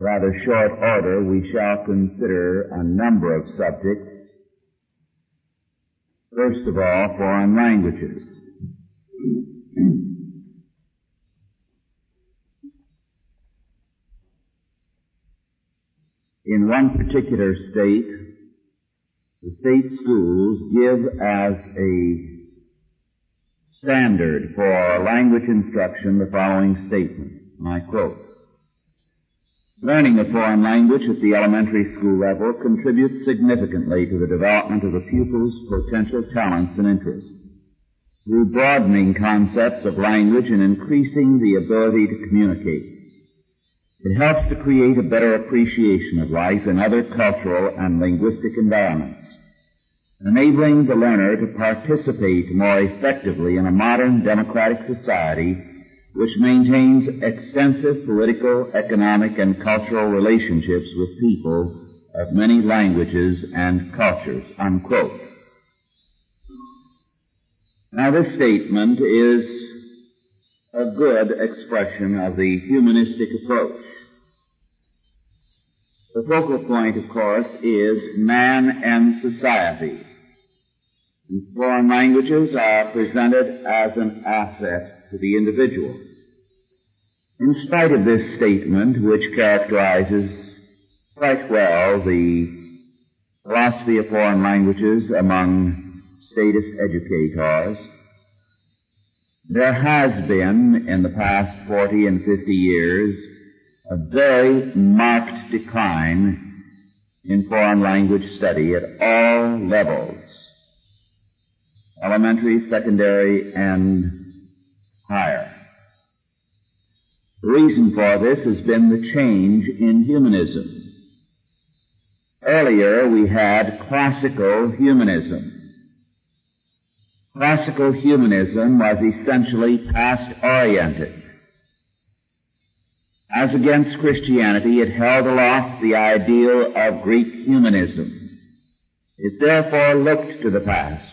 rather short order, we shall consider a number of subjects. First of all, foreign languages. In one particular state, the state schools give as a standard for language instruction the following statement, and I quote, Learning a foreign language at the elementary school level contributes significantly to the development of the pupil's potential talents and interests. Through broadening concepts of language and increasing the ability to communicate, it helps to create a better appreciation of life in other cultural and linguistic environments, enabling the learner to participate more effectively in a modern democratic society which maintains extensive political, economic, and cultural relationships with people of many languages and cultures. Unquote. Now this statement is a good expression of the humanistic approach. The focal point, of course, is man and society. And foreign languages are presented as an asset to the individual. In spite of this statement, which characterizes quite well the philosophy of foreign languages among statist educators, there has been in the past 40 and 50 years a very marked decline in foreign language study at all levels, elementary, secondary, and higher. The reason for this has been the change in humanism. Earlier we had classical humanism. Classical humanism was essentially past-oriented. As against Christianity, it held aloft the ideal of Greek humanism. It therefore looked to the past.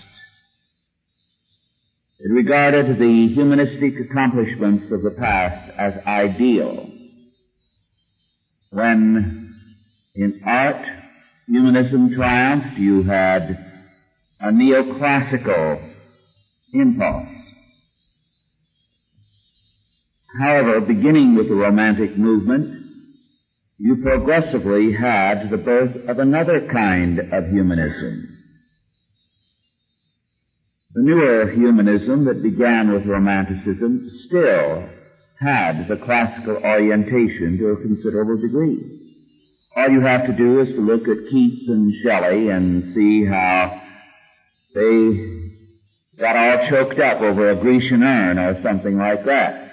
It regarded the humanistic accomplishments of the past as ideal. When in art humanism triumphed, you had a neoclassical impulse. However, beginning with the Romantic movement, you progressively had the birth of another kind of humanism. The newer humanism that began with Romanticism still had the classical orientation to a considerable degree. All you have to do is to look at Keats and Shelley and see how they got all choked up over a Grecian urn or something like that.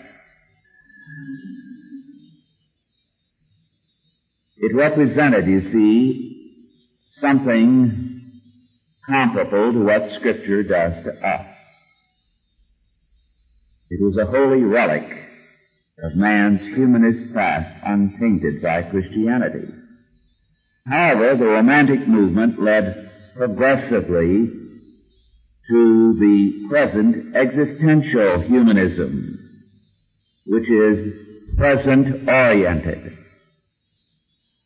It represented, you see, something comparable to what Scripture does to us. It was a holy relic of man's humanist past untainted by Christianity. However, the Romantic movement led progressively to the present existential humanism, which is present oriented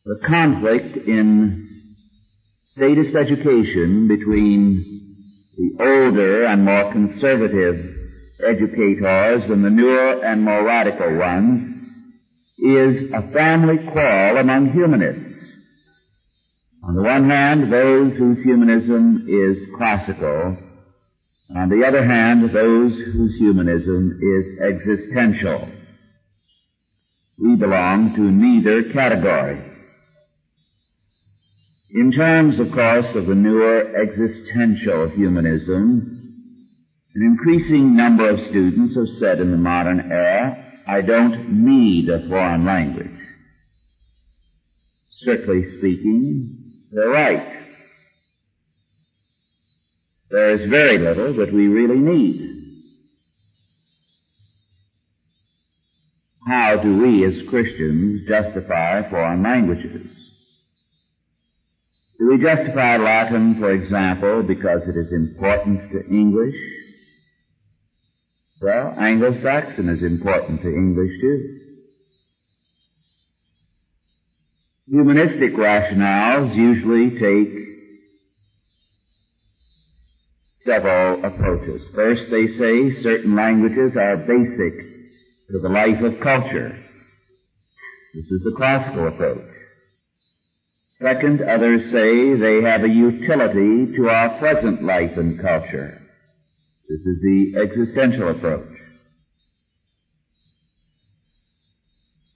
the conflict in statist education between the older and more conservative educators and the newer and more radical ones is a family quarrel among humanists. On the one hand, those whose humanism is classical. On the other hand, those whose humanism is existential. We belong to neither category. In terms, of course, of the newer existential humanism, an increasing number of students have said in the modern era, I don't need a foreign language. Strictly speaking, they're right. There is very little that we really need. How do we as Christians justify foreign languages? Do we justify Latin, for example, because it is important to English? Well, Anglo-Saxon is important to English too. Humanistic rationales usually take several approaches. First, they say certain languages are basic to the life of culture. This is the classical approach. Second, others say they have a utility to our present life and culture. This is the existential approach.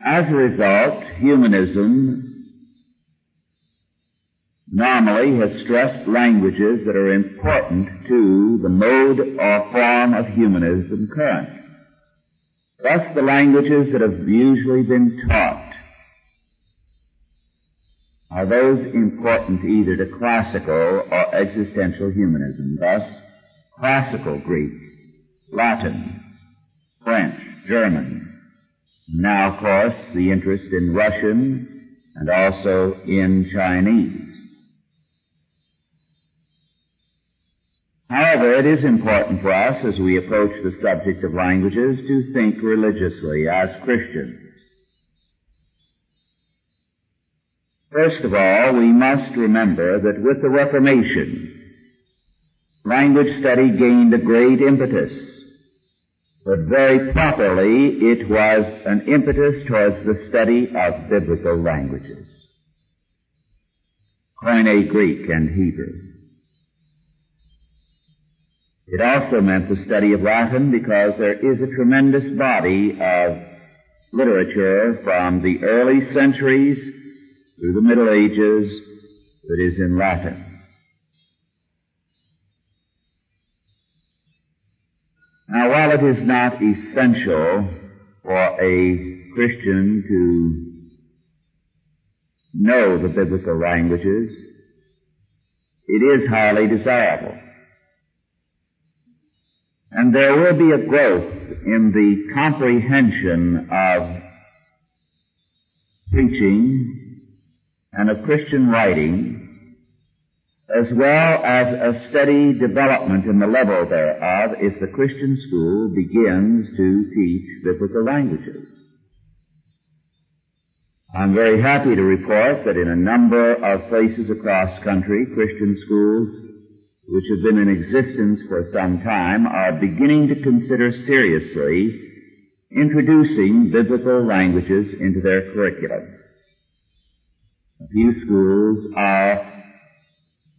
As a result, humanism normally has stressed languages that are important to the mode or form of humanism current. Thus, the languages that have usually been taught are those important either to classical or existential humanism. Thus, classical Greek, Latin, French, German. Now, of course, the interest in Russian and also in Chinese. However, it is important for us as we approach the subject of languages to think religiously as Christians. First of all, we must remember that with the Reformation, language study gained a great impetus. But very properly, it was an impetus towards the study of biblical languages. Koine Greek and Hebrew. It also meant the study of Latin because there is a tremendous body of literature from the early centuries through the Middle Ages that is in Latin. Now, while it is not essential for a Christian to know the biblical languages, it is highly desirable. And there will be a growth in the comprehension of preaching and of Christian writing as well as a steady development in the level thereof if the Christian school begins to teach biblical languages. I'm very happy to report that in a number of places across country, Christian schools, which have been in existence for some time, are beginning to consider seriously introducing biblical languages into their curriculum. Few schools are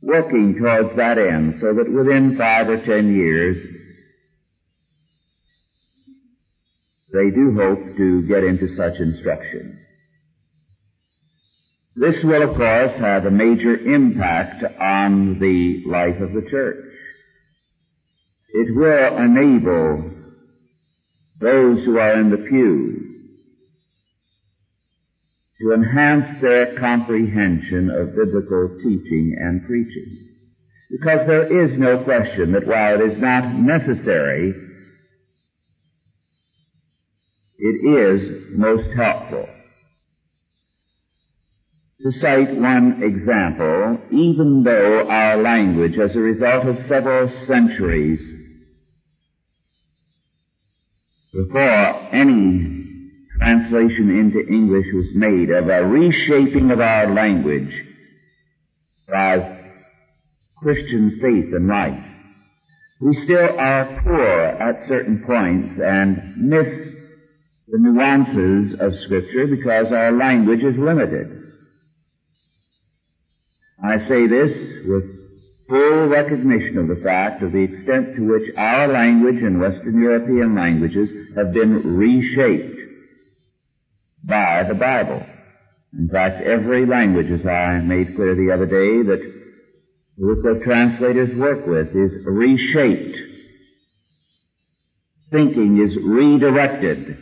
working towards that end so that within five or ten years they do hope to get into such instruction. This will of course have a major impact on the life of the church. It will enable those who are in the pew to enhance their comprehension of biblical teaching and preaching. Because there is no question that while it is not necessary, it is most helpful. To cite one example, even though our language, as a result of several centuries before any translation into English was made of a reshaping of our language by Christian faith and life. We still are poor at certain points and miss the nuances of Scripture because our language is limited. I say this with full recognition of the fact of the extent to which our language and Western European languages have been reshaped by the Bible. In fact, every language, as I made clear the other day, that the translators work with is reshaped. Thinking is redirected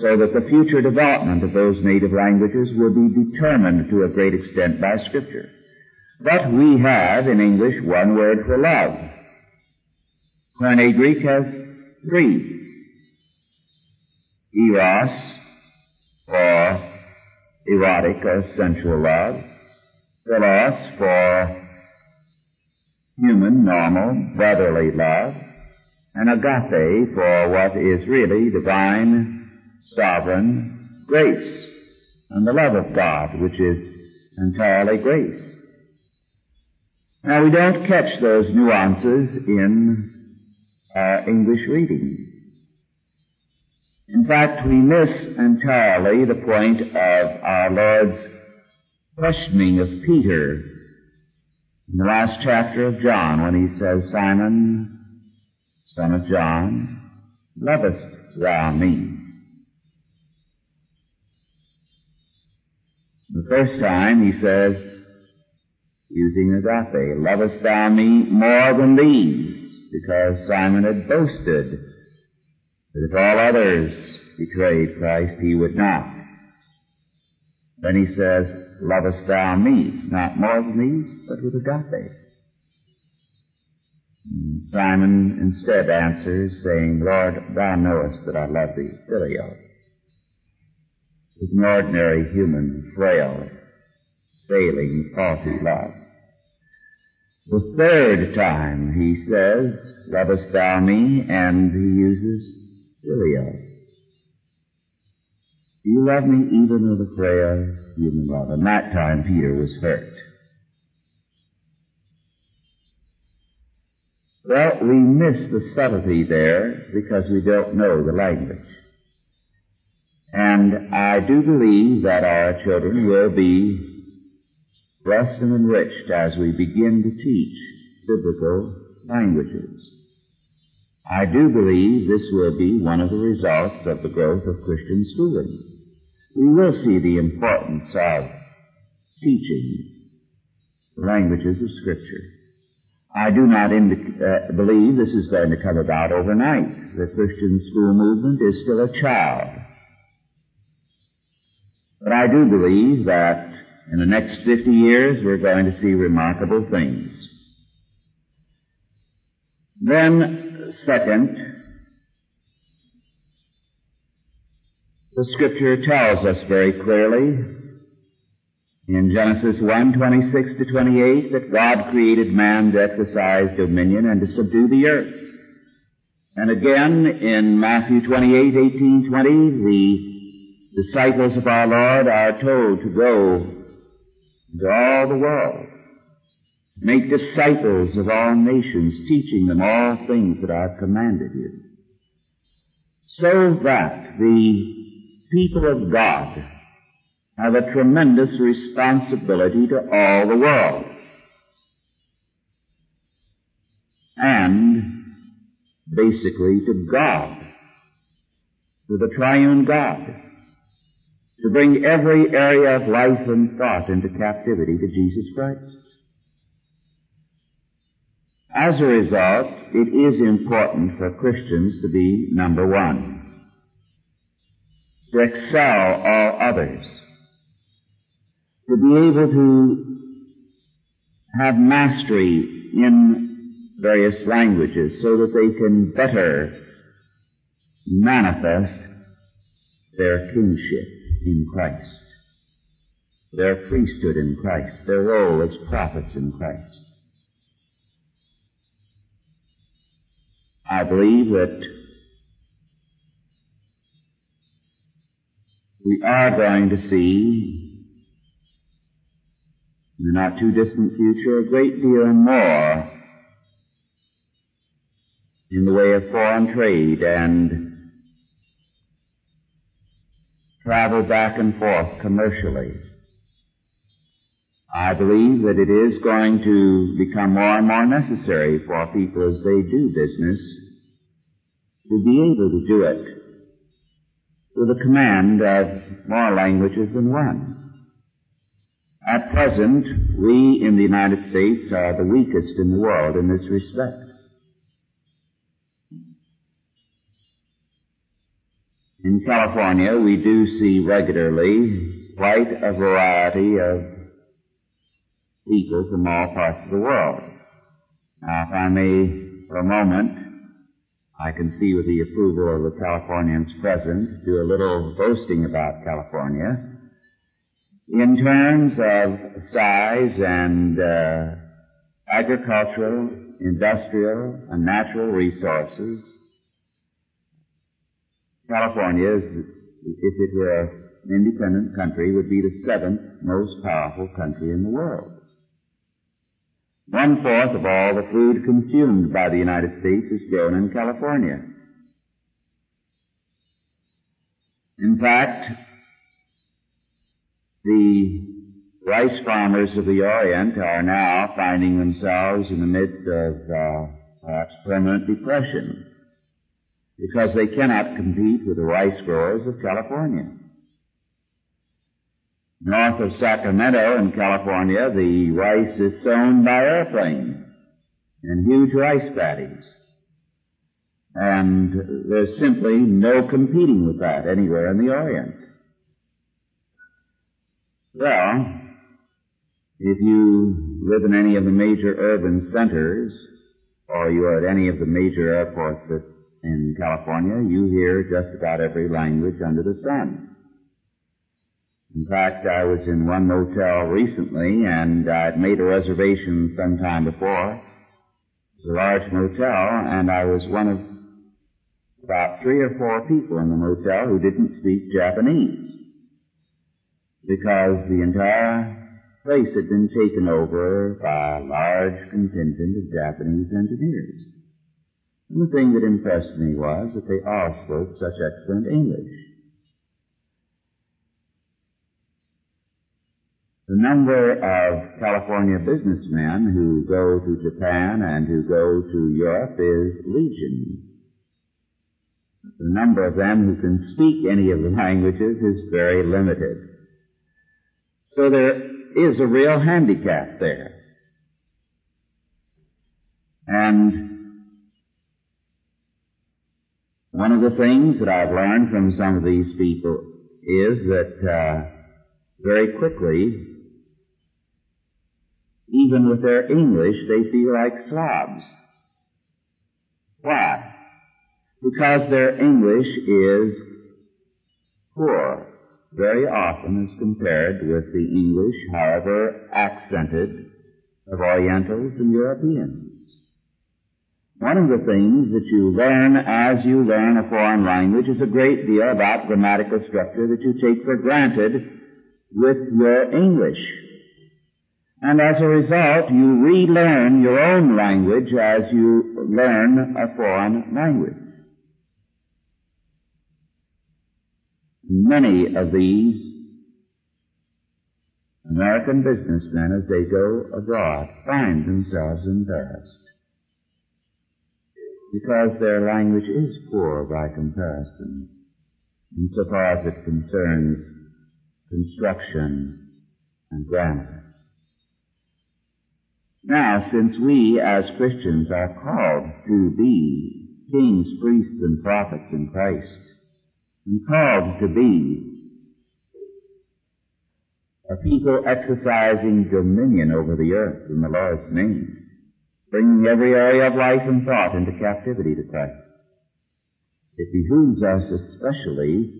so that the future development of those native languages will be determined to a great extent by Scripture. But we have in English one word for love. when a Greek has three eros for erotic or sensual love, philos for human, normal, brotherly love, and agape for what is really divine, sovereign grace. and the love of God, which is entirely grace. Now we don't catch those nuances in our English reading. In fact, we miss entirely the point of our Lord's questioning of Peter in the last chapter of John when he says, Simon, son of John, lovest thou me? The first time he says, using agape, lovest thou me more than these? Because Simon had boasted that if all others betrayed Christ, he would not. Then he says, lovest thou me? Not more than these, but with agape. Simon instead answers, saying, Lord, thou knowest that I love thee, Phileo. With an ordinary human, frail, failing, faulty love. The third time he says, Lovest thou me? And he uses Phileo. Do you love me even with a frail human love? And that time Peter was hurt. Well, we miss the subtlety there because we don't know the language. And I do believe that our children will be blessed and enriched as we begin to teach biblical languages. I do believe this will be one of the results of the growth of Christian schooling. We will see the importance of teaching the languages of Scripture. I do not indi- uh, believe this is going to come about overnight. The Christian school movement is still a child. But I do believe that in the next 50 years we're going to see remarkable things. Then, second, the scripture tells us very clearly in Genesis 1, 26 to 28, that God created man to exercise dominion and to subdue the earth. And again in Matthew 28, 18, 20, the disciples of our Lord are told to go into all the world, make disciples of all nations, teaching them all things that I've commanded you. So that the people of God have a tremendous responsibility to all the world. And basically to God, to the triune God, to bring every area of life and thought into captivity to Jesus Christ. As a result, it is important for Christians to be number one, to excel all others, to be able to have mastery in various languages so that they can better manifest their kingship in Christ, their priesthood in Christ, their role as prophets in Christ. I believe that we are going to see in the not too distant future, a great deal more in the way of foreign trade and travel back and forth commercially. I believe that it is going to become more and more necessary for people as they do business to be able to do it with a command of more languages than one. At present, we in the United States are the weakest in the world in this respect. In California, we do see regularly quite a variety of people from all parts of the world. Now, if I may, for a moment, I can see with the approval of the Californians present, do a little boasting about California in terms of size and uh, agricultural, industrial, and natural resources, California is, if it were an independent country would be the seventh most powerful country in the world. One fourth of all the food consumed by the United States is grown in California. In fact, the rice farmers of the Orient are now finding themselves in the midst of uh, perhaps permanent depression because they cannot compete with the rice growers of California. North of Sacramento in California, the rice is sown by airplane in huge rice paddies. And there's simply no competing with that anywhere in the Orient. Well, if you live in any of the major urban centers, or you are at any of the major airports in California, you hear just about every language under the sun. In fact, I was in one motel recently, and I had made a reservation some time before. It was a large motel, and I was one of about three or four people in the motel who didn't speak Japanese because the entire place had been taken over by a large contingent of Japanese engineers. And the thing that impressed me was that they all spoke such excellent English. The number of California businessmen who go to Japan and who go to Europe is legion. The number of them who can speak any of the languages is very limited. So there is a real handicap there. And one of the things that I've learned from some of these people is that uh, very quickly, even with their English, they feel like slobs. Why? Because their English is poor very often as compared with the English, however accented, of Orientals and Europeans. One of the things that you learn as you learn a foreign language is a great deal about grammatical structure that you take for granted with your English. And as a result, you relearn your own language as you learn a foreign language. Many of these American businessmen, as they go abroad, find themselves embarrassed because their language is poor by comparison insofar as it concerns construction and grammar. Now, since we as Christians are called to be kings, priests, and prophets in Christ, and called to be a people exercising dominion over the earth in the Lord's name, bringing every area of life and thought into captivity to Christ. It behooves us especially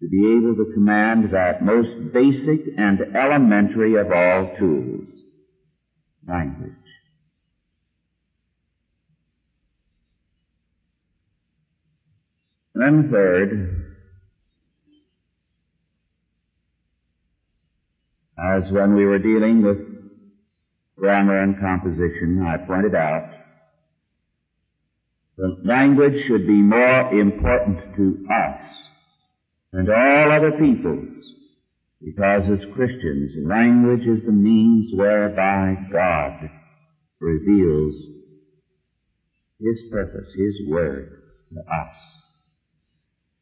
to be able to command that most basic and elementary of all tools, language. Then third, as when we were dealing with grammar and composition, I pointed out the language should be more important to us to all other peoples because as Christians, language is the means whereby God reveals His purpose, His word to us.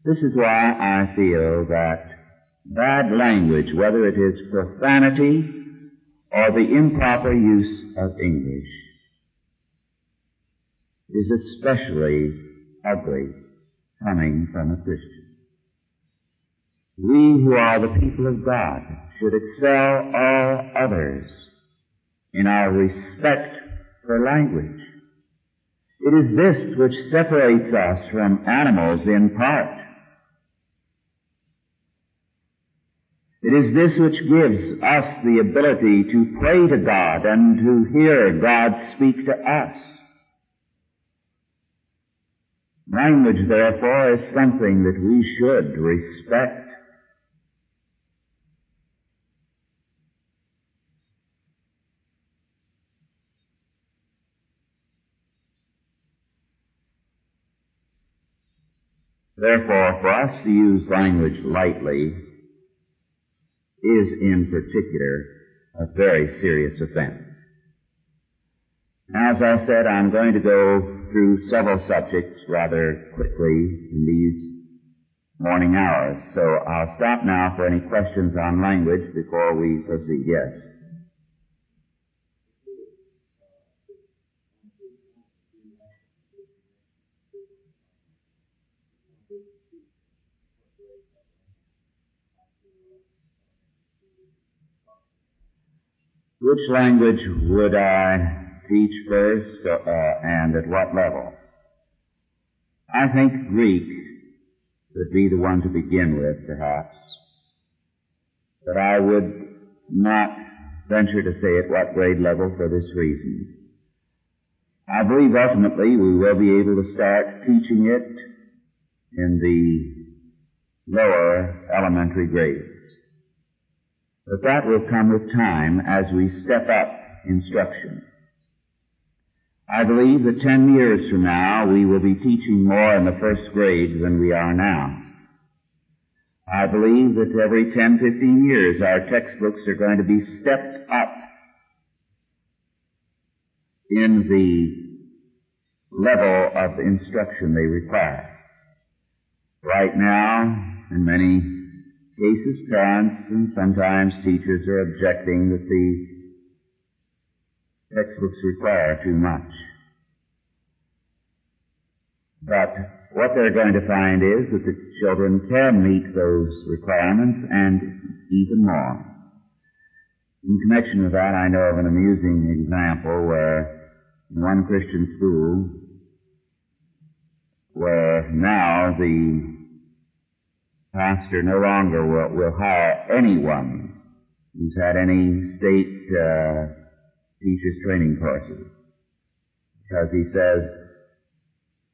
This is why I feel that bad language, whether it is profanity or the improper use of English, is especially ugly coming from a Christian. We who are the people of God should excel all others in our respect for language. It is this which separates us from animals in part. It is this which gives us the ability to pray to God and to hear God speak to us. Language, therefore, is something that we should respect. Therefore, for us to use language lightly is in particular a very serious offense. As I said, I'm going to go through several subjects rather quickly in these morning hours. So I'll stop now for any questions on language before we proceed. Yes. Which language would I teach first uh, and at what level? I think Greek would be the one to begin with, perhaps. But I would not venture to say at what grade level for this reason. I believe ultimately we will be able to start teaching it in the lower elementary grades. But that will come with time as we step up instruction. I believe that 10 years from now we will be teaching more in the first grade than we are now. I believe that every 10, 15 years our textbooks are going to be stepped up in the level of instruction they require. Right now, in many cases, parents and sometimes teachers are objecting that the textbooks require too much. But what they're going to find is that the children can meet those requirements and even more. In connection with that, I know of an amusing example where in one Christian school, where now the pastor no longer will, will hire anyone who's had any state uh, teachers training courses. Because he says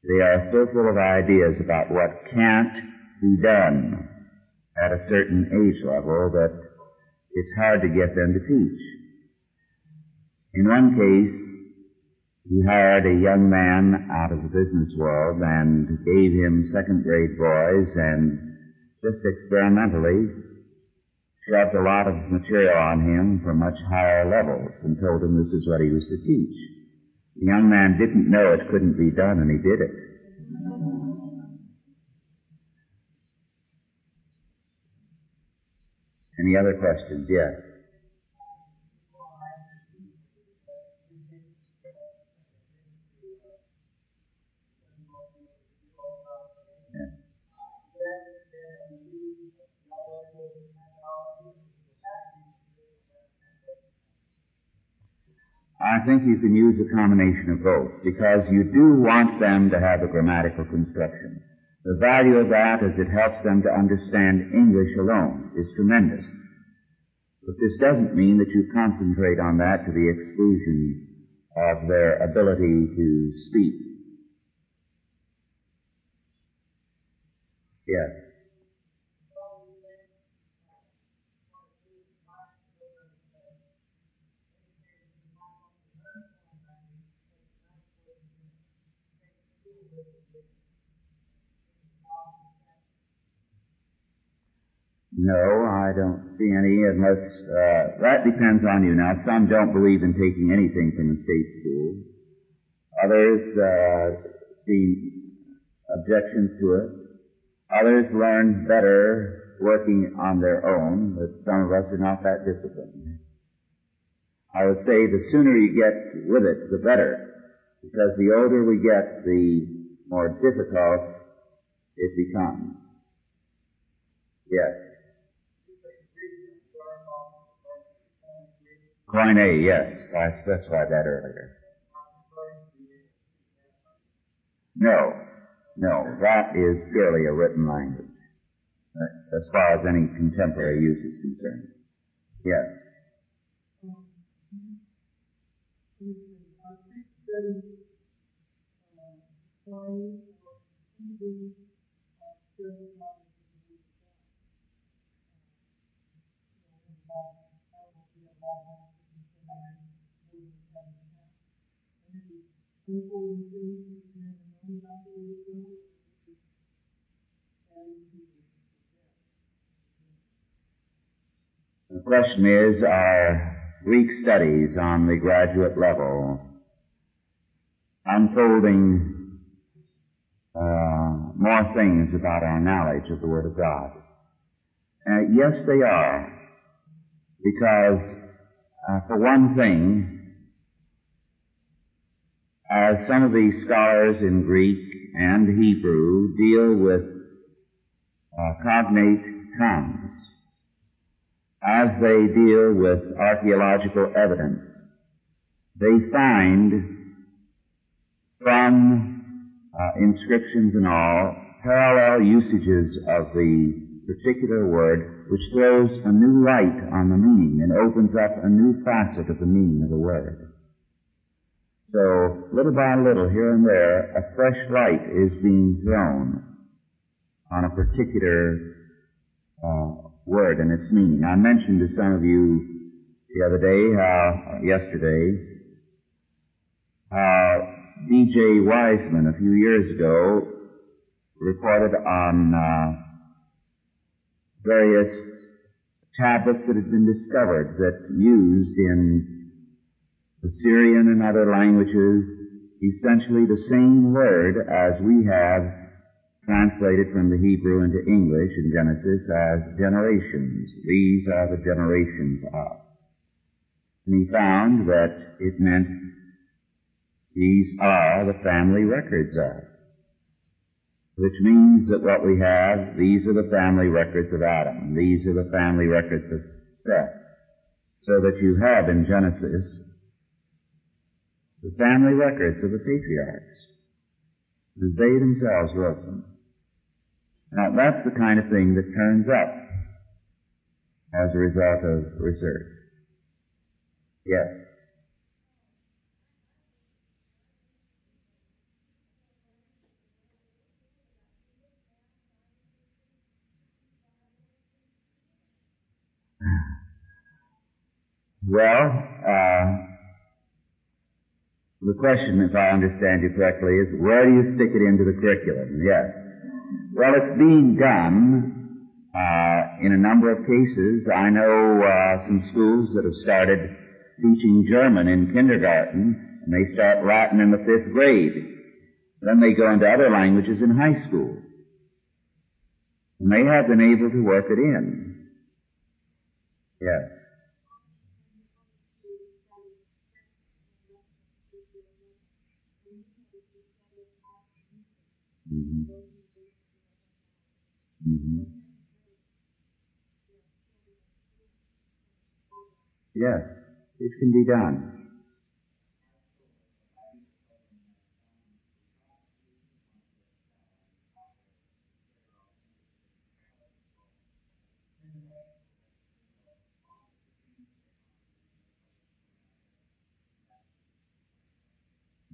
they are so full of ideas about what can't be done at a certain age level that it's hard to get them to teach. In one case, he hired a young man out of the business world and gave him second grade boys and just experimentally shoved a lot of material on him from much higher levels and told him this is what he was to teach. The young man didn't know it couldn't be done and he did it. Any other questions? Yes. I think you can use a combination of both because you do want them to have a grammatical construction. The value of that as it helps them to understand English alone is tremendous. But this doesn't mean that you concentrate on that to the exclusion of their ability to speak. Yes. No, I don't see any unless, uh, that depends on you. Now, some don't believe in taking anything from the state school. Others, uh, see objections to it. Others learn better working on their own, but some of us are not that disciplined. I would say the sooner you get with it, the better. Because the older we get, the more difficult it becomes. Yes. Koine, yes. I specified that earlier. No, no, that is purely a written language, as far as any contemporary use is concerned. Yes. The question is, are Greek studies on the graduate level unfolding uh, more things about our knowledge of the Word of God? Uh, yes, they are. Because, uh, for one thing, as some of these scholars in Greek and Hebrew deal with uh, cognate tongues, as they deal with archaeological evidence, they find from uh, inscriptions and all parallel usages of the particular word which throws a new light on the meaning and opens up a new facet of the meaning of the word. So, little by little, here and there, a fresh light is being thrown on a particular uh, word and its meaning. I mentioned to some of you the other day how, yesterday, how D.J. Wiseman a few years ago reported on uh, various tablets that had been discovered that used in Syrian and other languages essentially the same word as we have translated from the Hebrew into English in Genesis as generations. These are the generations of. And he found that it meant these are the family records of which means that what we have, these are the family records of Adam. These are the family records of Seth. So that you have in Genesis the family records of the patriarchs, as they themselves wrote them. Now that's the kind of thing that turns up as a result of research. Yes. Well, uh, the question, if I understand you correctly, is where do you stick it into the curriculum? Yes. Well, it's being done uh, in a number of cases. I know uh, some schools that have started teaching German in kindergarten, and they start Latin in the fifth grade. Then they go into other languages in high school. And they have been able to work it in. Yes. Mm-hmm. Mm-hmm. Yes, it can be done.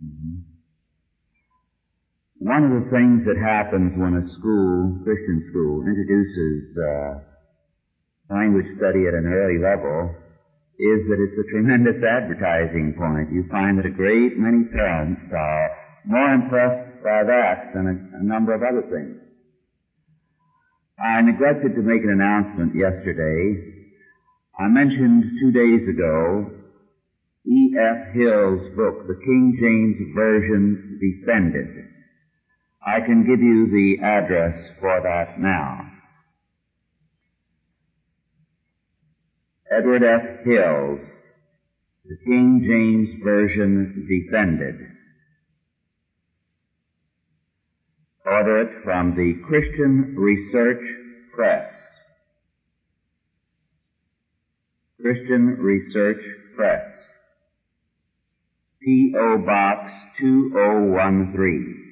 Mm-hmm. One of the things that happens when a school, Christian school, introduces uh, language study at an early level is that it's a tremendous advertising point. You find that a great many parents are more impressed by that than a, a number of other things. I neglected to make an announcement yesterday. I mentioned two days ago E.F. Hills' book, The King James Version Defended. I can give you the address for that now. Edward F. Hills, the King James Version Defended. Order it from the Christian Research Press. Christian Research Press. P.O. Box 2013.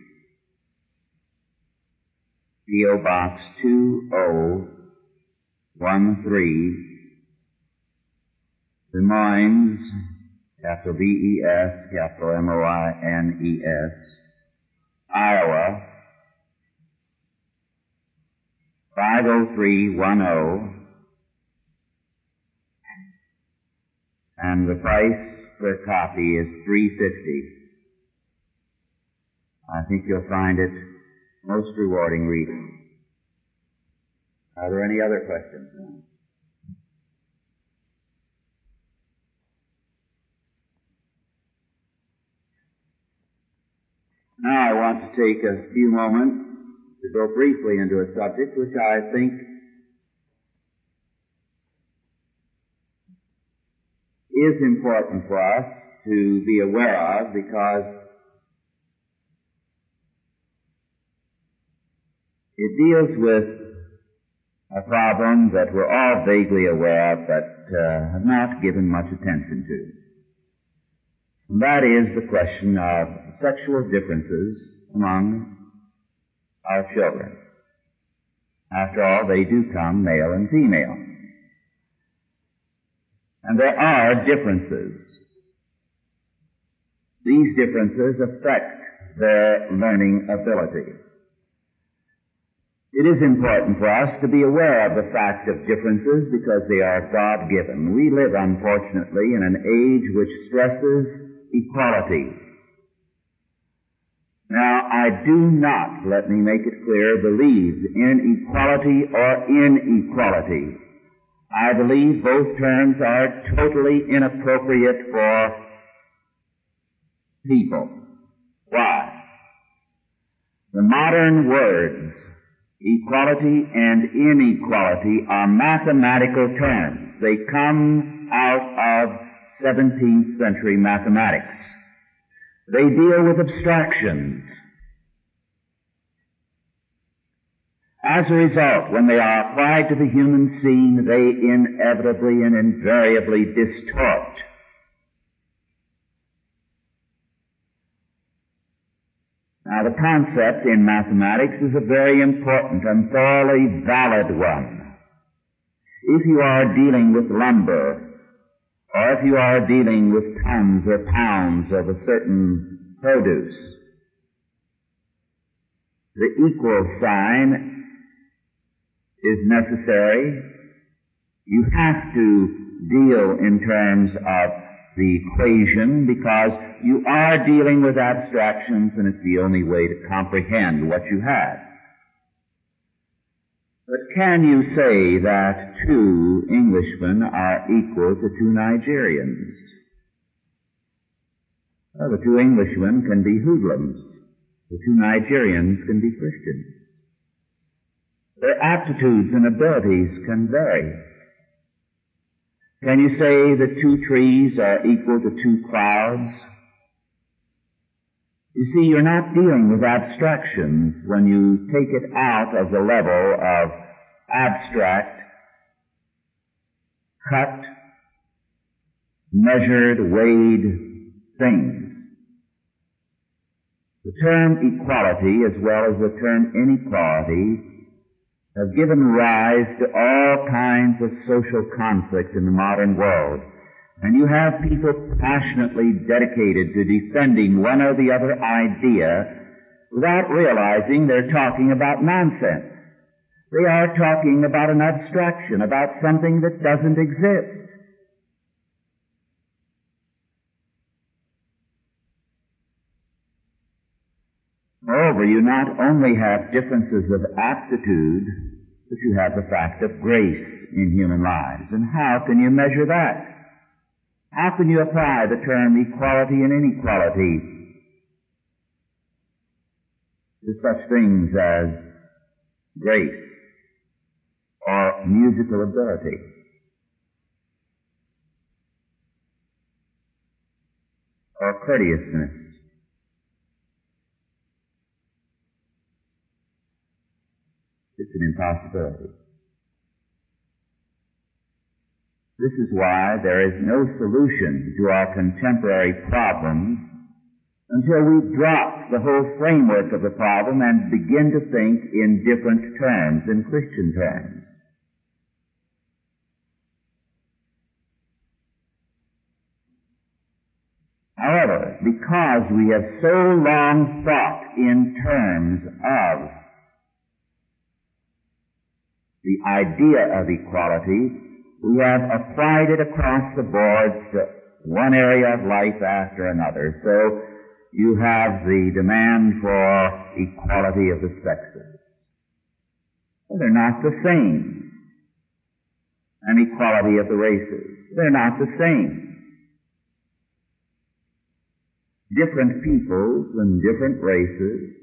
P.O. Box 2013, Des Moines, capital B-E-S, capital M-O-I-N-E-S, Iowa, 50310 and the price per copy is 350. I think you'll find it most rewarding reading. Are there any other questions? Now I want to take a few moments to go briefly into a subject which I think is important for us to be aware of because it deals with a problem that we're all vaguely aware of but uh, have not given much attention to. And that is the question of sexual differences among our children. After all, they do come male and female. And there are differences. These differences affect their learning ability. It is important for us to be aware of the fact of differences because they are God-given. We live, unfortunately, in an age which stresses equality. Now, I do not, let me make it clear, believe in equality or inequality. I believe both terms are totally inappropriate for people. Why? The modern words, equality and inequality, are mathematical terms. They come out of 17th century mathematics. They deal with abstractions. As a result, when they are applied to the human scene, they inevitably and invariably distort. Now the concept in mathematics is a very important and thoroughly valid one. If you are dealing with lumber, or if you are dealing with tons or pounds of a certain produce, the equal sign is necessary. You have to deal in terms of the equation because you are dealing with abstractions and it's the only way to comprehend what you have. But can you say that two Englishmen are equal to two Nigerians? Well, the two Englishmen can be hoodlums. The two Nigerians can be Christians. Their aptitudes and abilities can vary. Can you say that two trees are equal to two clouds? You see, you're not dealing with abstractions when you take it out of the level of abstract, cut, measured, weighed things. The term equality as well as the term inequality have given rise to all kinds of social conflict in the modern world. And you have people passionately dedicated to defending one or the other idea without realizing they're talking about nonsense. They are talking about an abstraction, about something that doesn't exist. Moreover, you not only have differences of aptitude, but you have the fact of grace in human lives. And how can you measure that? How can you apply the term equality and inequality to such things as grace or musical ability? Or courteousness? It's an. This is why there is no solution to our contemporary problems until we drop the whole framework of the problem and begin to think in different terms, in Christian terms. However, because we have so long thought in terms of the idea of equality, we have applied it across the board to one area of life after another. So you have the demand for equality of the sexes. They're not the same. And equality of the races. They're not the same. Different peoples and different races,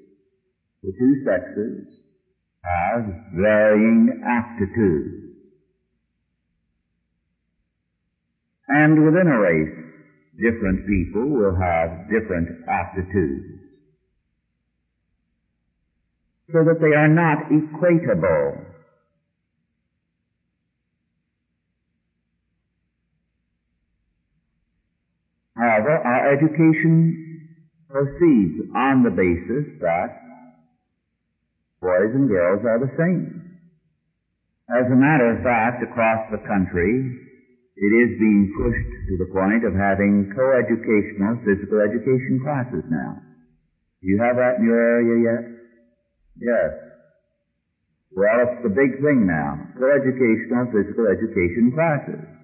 the two sexes, have varying aptitudes. And within a race, different people will have different aptitudes. So that they are not equatable. However, our education proceeds on the basis that boys and girls are the same. As a matter of fact, across the country, it is being pushed to the point of having coeducational physical education classes now. Do you have that in your area yet? Yes. Well, it's the big thing now. Coeducational physical education classes.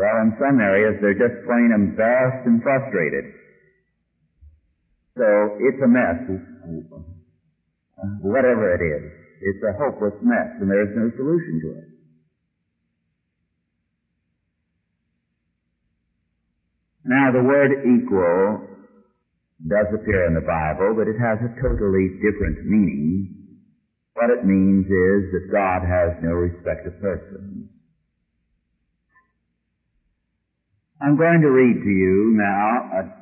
Well, in some areas they're just plain embarrassed and frustrated. So it's a mess. Whatever it is. It's a hopeless mess and there's no solution to it. Now the word equal does appear in the Bible, but it has a totally different meaning. What it means is that God has no respect of persons. I'm going to read to you now a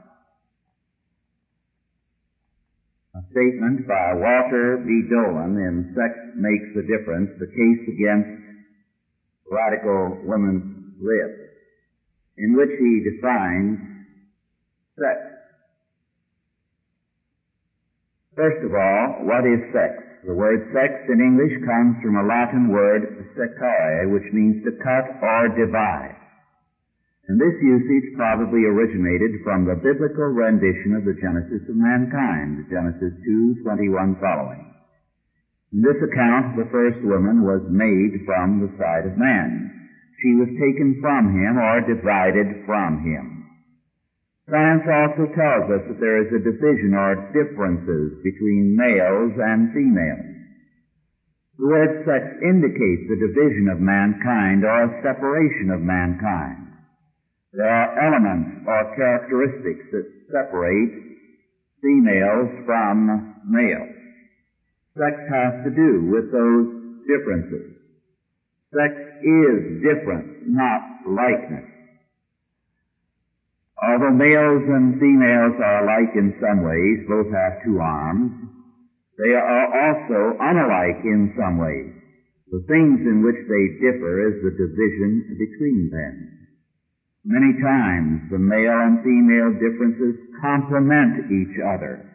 a statement by Walter B. Dolan in Sex Makes a Difference, the case against radical women's lib, in which he defines sex. First of all, what is sex? The word sex in English comes from a Latin word secare, which means to cut or divide. And this usage probably originated from the biblical rendition of the Genesis of mankind, Genesis 2:21 following. In this account, the first woman was made from the side of man. She was taken from him or divided from him. Science also tells us that there is a division or differences between males and females. The word sex indicates a division of mankind or a separation of mankind. There are elements or characteristics that separate females from males. Sex has to do with those differences. Sex is different, not likeness. Although males and females are alike in some ways, both have two arms, they are also unlike in some ways. The things in which they differ is the division between them. Many times the male and female differences complement each other.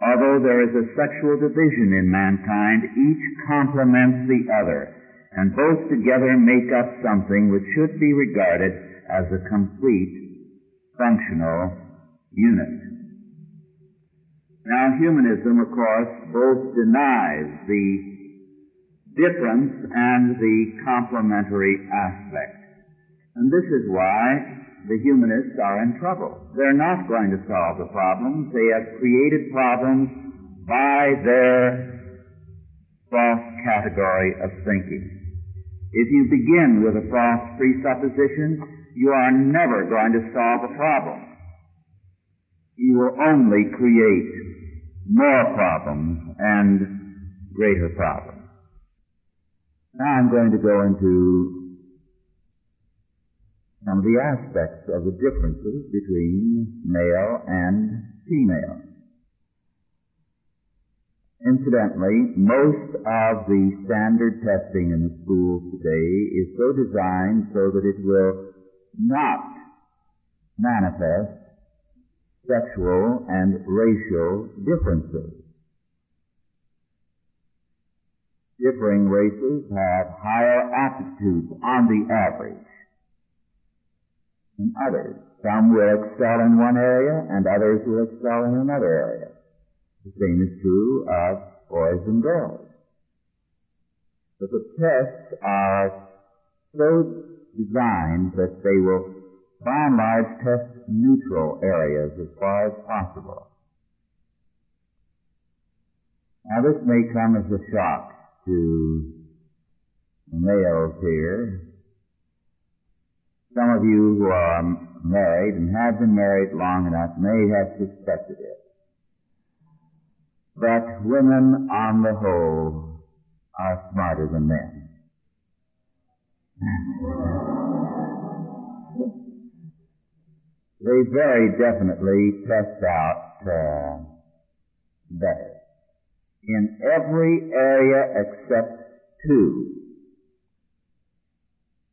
Although there is a sexual division in mankind, each complements the other, and both together make up something which should be regarded as a complete functional unit. Now humanism, of course, both denies the difference and the complementary aspect. And this is why the humanists are in trouble. They're not going to solve the problems. They have created problems by their false category of thinking. If you begin with a false presupposition, you are never going to solve a problem. You will only create more problems and greater problems. Now I'm going to go into of the aspects of the differences between male and female. Incidentally, most of the standard testing in the schools today is so designed so that it will not manifest sexual and racial differences. Differing races have higher aptitudes on the average than others. Some will excel in one area and others will excel in another area. The same is true of boys and girls. But the tests are so designed that they will by and large test neutral areas as far as possible. Now this may come as a shock to the males here. Some of you who are married and have been married long enough may have suspected it. But women on the whole are smarter than men. they very definitely test out uh, better in every area except two.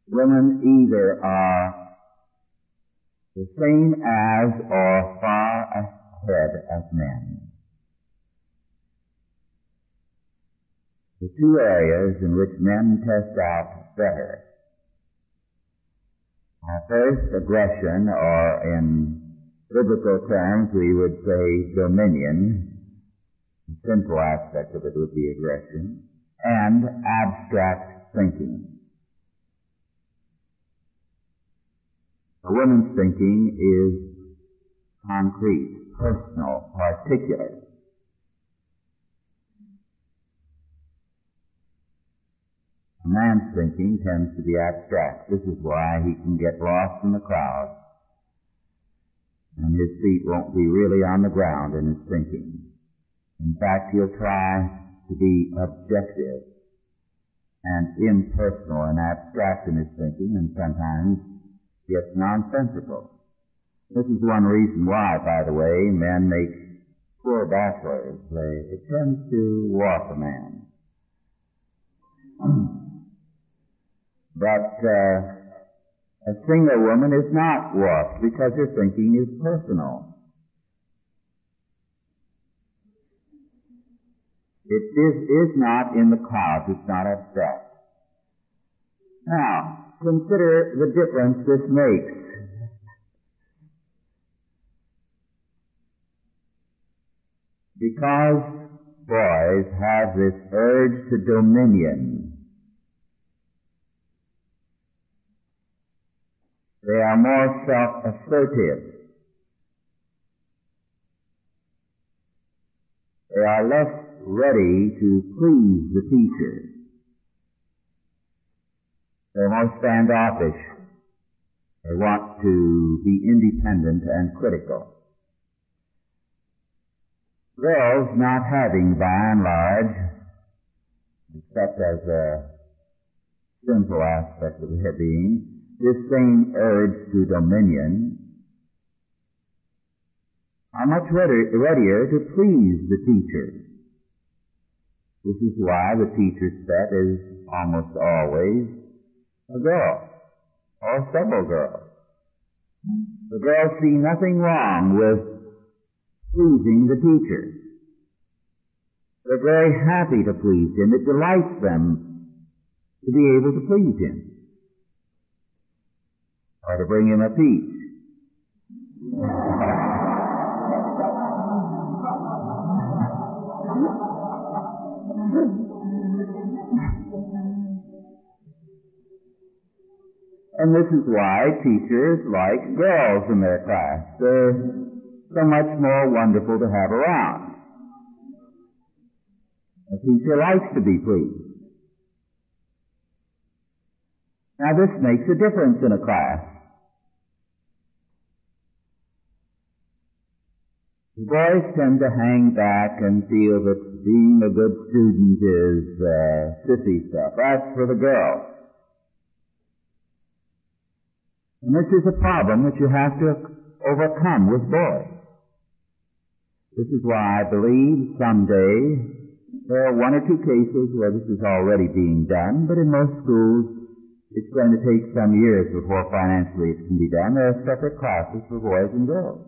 Women either are the same as or far ahead of men. The two areas in which men test out better are first aggression, or in biblical terms we would say dominion, the simple aspect of it would be aggression, and abstract thinking. A woman's thinking is concrete, personal, particular. A man's thinking tends to be abstract. This is why he can get lost in the crowd and his feet won't be really on the ground in his thinking. In fact, he'll try to be objective and impersonal and abstract in his thinking and sometimes gets nonsensical. This is one reason why, by the way, men make poor bachelors. They, it tends to warp a man. but uh, a single woman is not warped because her thinking is personal. It is, is not in the clouds. It's not abstract. Now, consider the difference this makes. Because boys have this urge to dominion, they are more self-assertive. They are less ready to please the teacher. They're more standoffish. They want to be independent and critical. Girls not having, by and large, except as a simple aspect of their being, this same urge to dominion, are much readier to please the teacher this is why the teacher's pet is almost always a girl or several girls. The girls see nothing wrong with pleasing the teacher. They're very happy to please him. It delights them to be able to please him or to bring him a peach. And this is why teachers like girls in their class. They're so much more wonderful to have around. A teacher likes to be pleased. Now this makes a difference in a class. The boys tend to hang back and feel that being a good student is uh, sissy stuff. That's for the girls. And this is a problem that you have to overcome with boys. This is why I believe someday there are one or two cases where this is already being done, but in most schools it's going to take some years before financially it can be done. There are separate classes for boys and girls.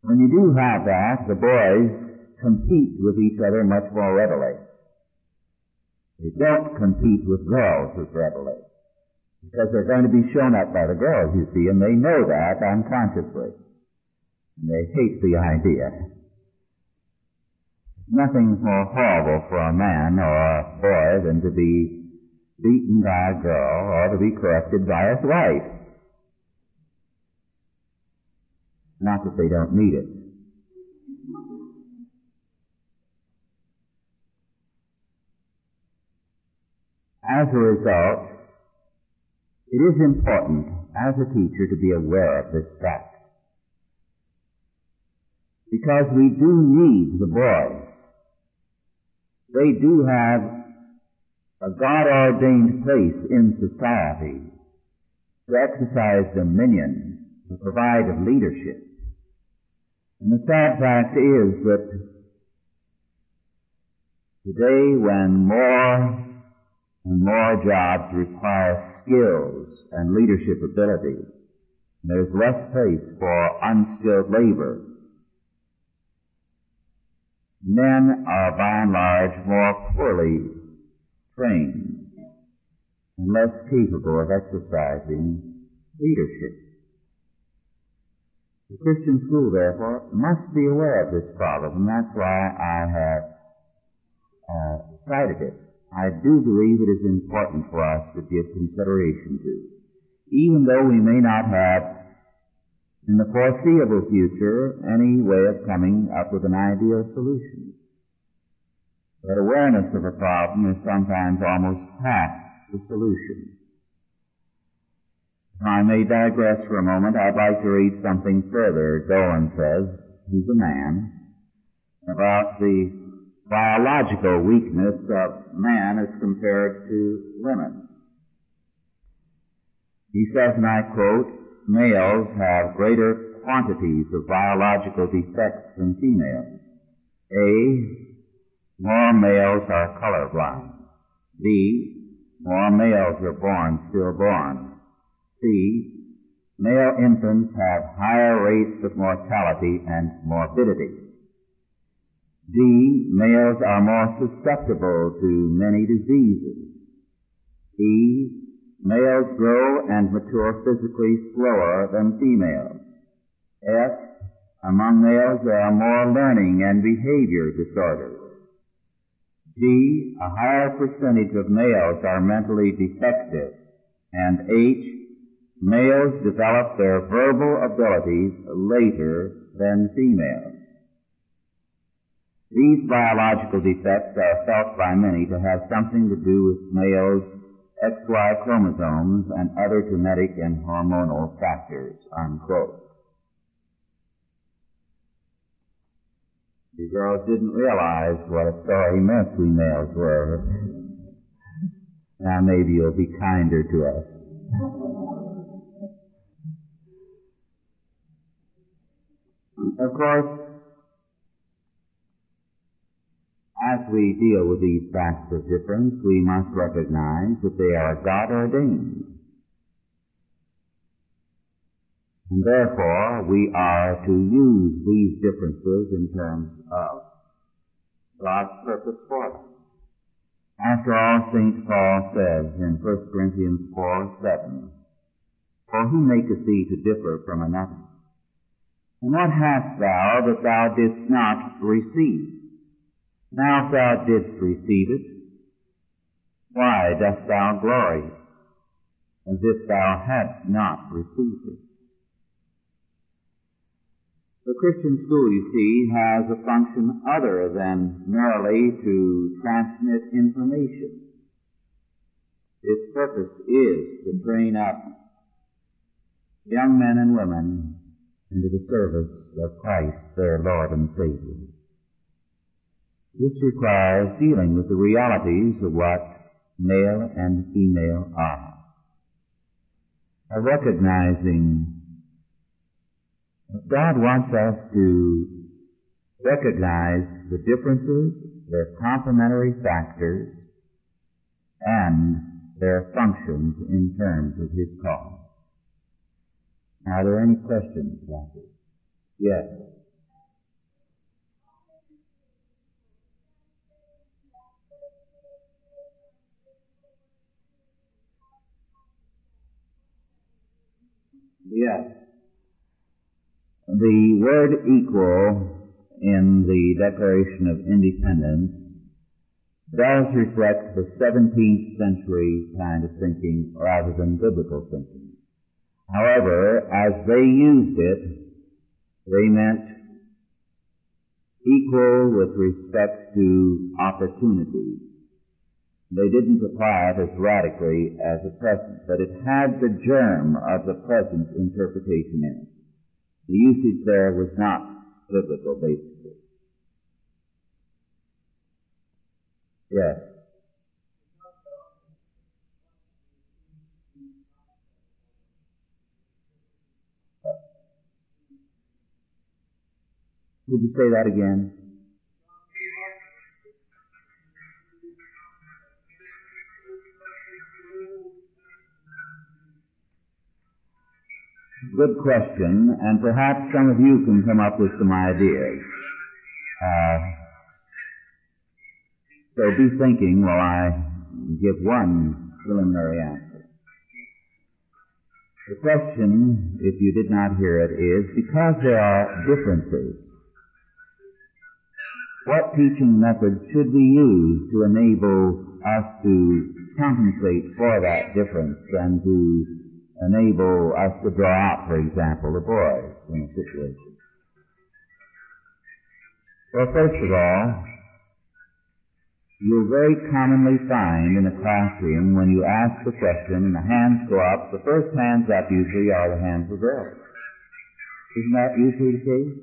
When you do have that, the boys compete with each other much more readily. They don't compete with girls as readily. Because they're going to be shown up by the girls, you see, and they know that unconsciously. And they hate the idea. Nothing more horrible for a man or a boy than to be beaten by a girl or to be corrected by his wife. Not that they don't need it. As a result, it is important as a teacher to be aware of this fact. Because we do need the boys. They do have a God-ordained place in society to exercise dominion, to provide leadership. And the sad fact is that today when more and more jobs require skills and leadership ability. There's less place for unskilled labor. Men are by and large more poorly trained and less capable of exercising leadership. The Christian school, therefore, must be aware of this problem, and that's why I have uh, cited it I do believe it is important for us to give consideration to. Even though we may not have, in the foreseeable future, any way of coming up with an ideal solution. But awareness of a problem is sometimes almost half the solution. If I may digress for a moment, I'd like to read something further. Dolan says, he's a man, about the biological weakness of man as compared to women. He says, and I quote, males have greater quantities of biological defects than females. A, more males are colorblind. B, more males are born stillborn. C, male infants have higher rates of mortality and morbidity. D. Males are more susceptible to many diseases. E. Males grow and mature physically slower than females. F. Among males there are more learning and behavior disorders. G. A higher percentage of males are mentally defective. And H. Males develop their verbal abilities later than females. These biological defects are felt by many to have something to do with males' XY chromosomes and other genetic and hormonal factors, unquote. The girls didn't realize what a sorry mess we males were. Now maybe you'll be kinder to us. Of course, As we deal with these facts of difference, we must recognize that they are God ordained. And therefore, we are to use these differences in terms of God's purpose for them. After all, St. Paul says in 1 Corinthians 4, 7, For who maketh thee to differ from another? And what hast thou that thou didst not receive? Now if thou didst receive it, why dost thou glory as if thou hadst not received it? The Christian school, you see, has a function other than merely to transmit information. Its purpose is to train up young men and women into the service of Christ, their Lord and Savior. This requires dealing with the realities of what male and female are. By recognizing that God wants us to recognize the differences, their complementary factors, and their functions in terms of His call. Are there any questions about this? Yes. Yes. The word equal in the Declaration of Independence does reflect the 17th century kind of thinking rather than biblical thinking. However, as they used it, they meant equal with respect to opportunity. They didn't apply it as radically as the present, but it had the germ of the present interpretation in it. The usage there was not biblical, basically. Yes. Would you say that again? Good question, and perhaps some of you can come up with some ideas. Uh, so be thinking while I give one preliminary answer. The question, if you did not hear it, is because there are differences, what teaching methods should we use to enable us to compensate for that difference and to enable us to draw out, for example, the boys in a situation. Well, first of all, you'll very commonly find in a classroom when you ask the question and the hands go up, the first hands up usually are the hands of girls. Isn't that usually the case?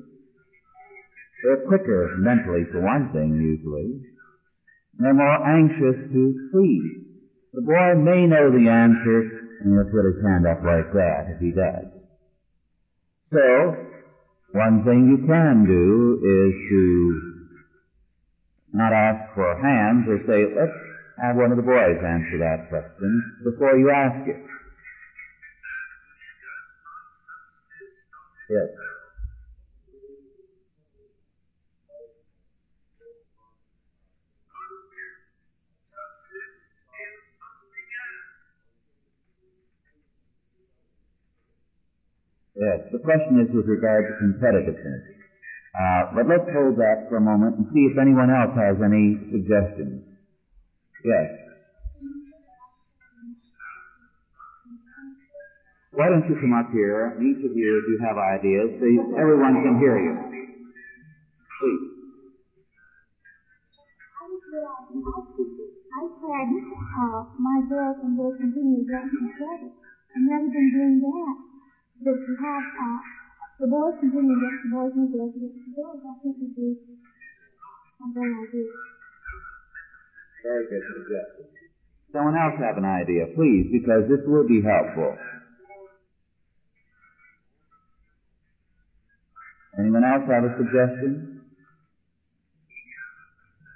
They're quicker mentally for one thing usually. They're more anxious to please. The boy may know the answer, and he'll put his hand up like that if he does. So, one thing you can do is to not ask for hands or say, let's have one of the boys answer that question before you ask it. Yes. Yes, the question is with regard to competitiveness. Uh, but let's hold that for a moment and see if anyone else has any suggestions. Yes. Why don't you come up here, each of you, if you have ideas, so you, everyone can hear you. Please. I've had uh, my girls and boys continue getting together. I've never doing that that you have uh, the boys continue to the boys and girls the girls. Very good suggestion. Someone else have an idea, please, because this will be helpful. Anyone else have a suggestion?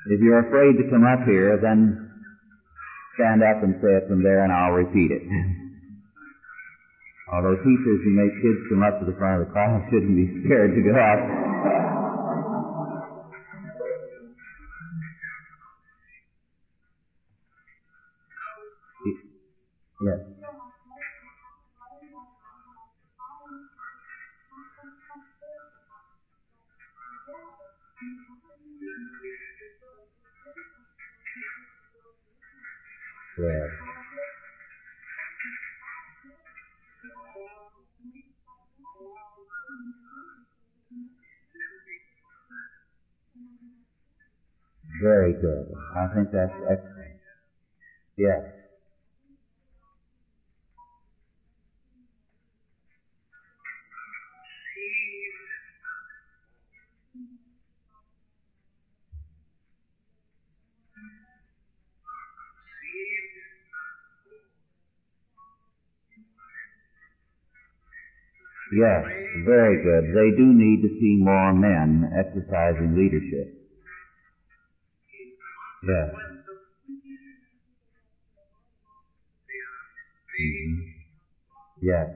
If you're afraid to come up here, then stand up and say it from there and I'll repeat it. Although teachers who make kids come up to the front of the class shouldn't be scared to go up. Yes. Yes. Very good. I think that's excellent. Yes. Yes, very good. They do need to see more men exercising leadership. Yes. Mm-hmm. Yes.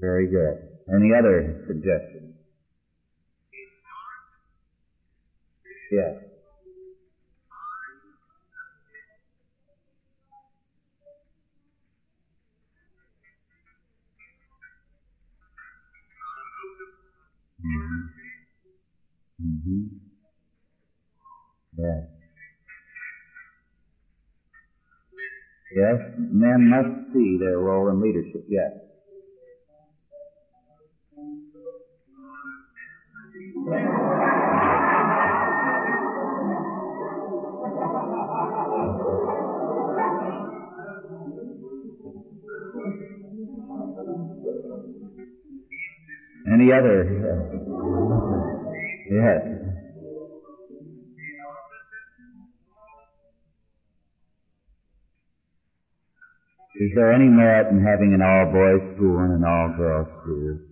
Very good. Any other suggestions? Yes. Mm-hmm. Mm-hmm. Yes. Yes, men must see their role in leadership, yes. Any other? Yes. Is there any merit in having an all-boys school and an all-girls school?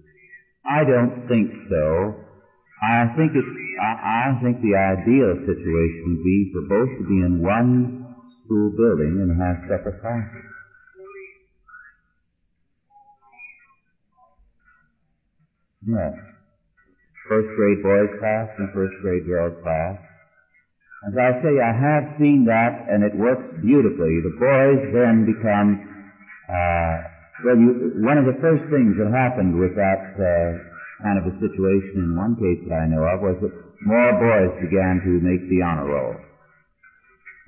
I don't think so. I think it. I, I think the ideal situation would be for both to be in one school building and have separate classes. Yes. First grade boys class and first grade girls class. As I say, I have seen that and it works beautifully. The boys then become, uh, well, you, one of the first things that happened with that uh, kind of a situation in one case that I know of was that more boys began to make the honor roll.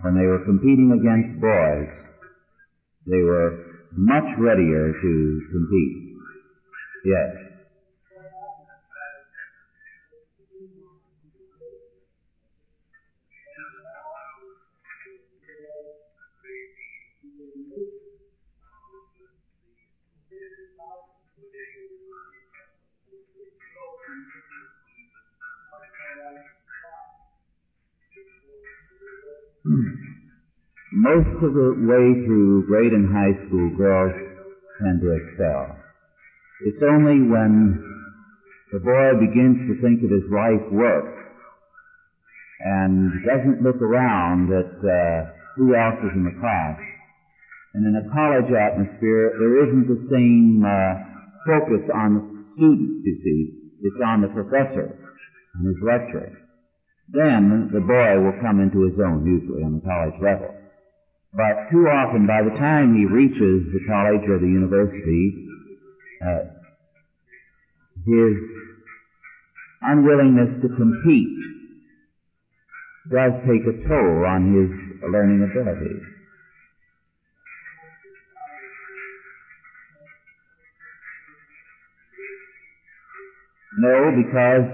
When they were competing against boys, they were much readier to compete. Yes. Most of the way through grade and high school, girls tend to excel. It's only when the boy begins to think of his life work and doesn't look around at uh, who else is in the class. And in a college atmosphere, there isn't the same uh, focus on the students, you see. It's on the professor and his lecturing. Then the boy will come into his own, usually on the college level. But too often, by the time he reaches the college or the university, uh, his unwillingness to compete does take a toll on his learning abilities. No, because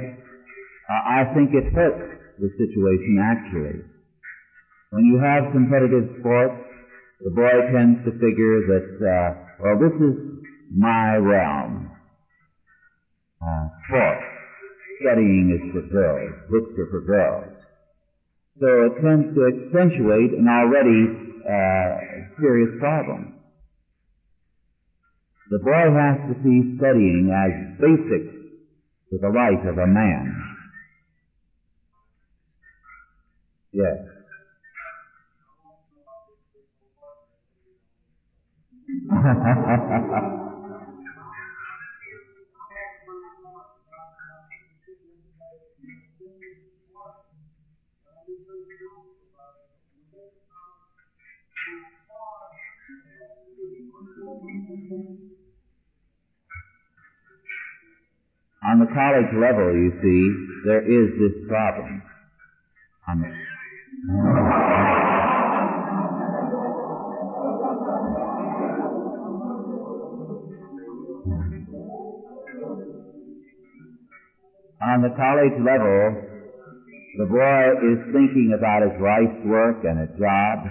uh, I think it hurts the situation actually. When you have competitive sports, the boy tends to figure that, uh, well, this is my realm. Uh, sports. Studying is for girls. Books are for girls. So it tends to accentuate an already uh, serious problem. The boy has to see studying as basic to the life of a man. Yes. On the college level, you see, there is this problem. On the, the college level, the boy is thinking about his life's work and a job,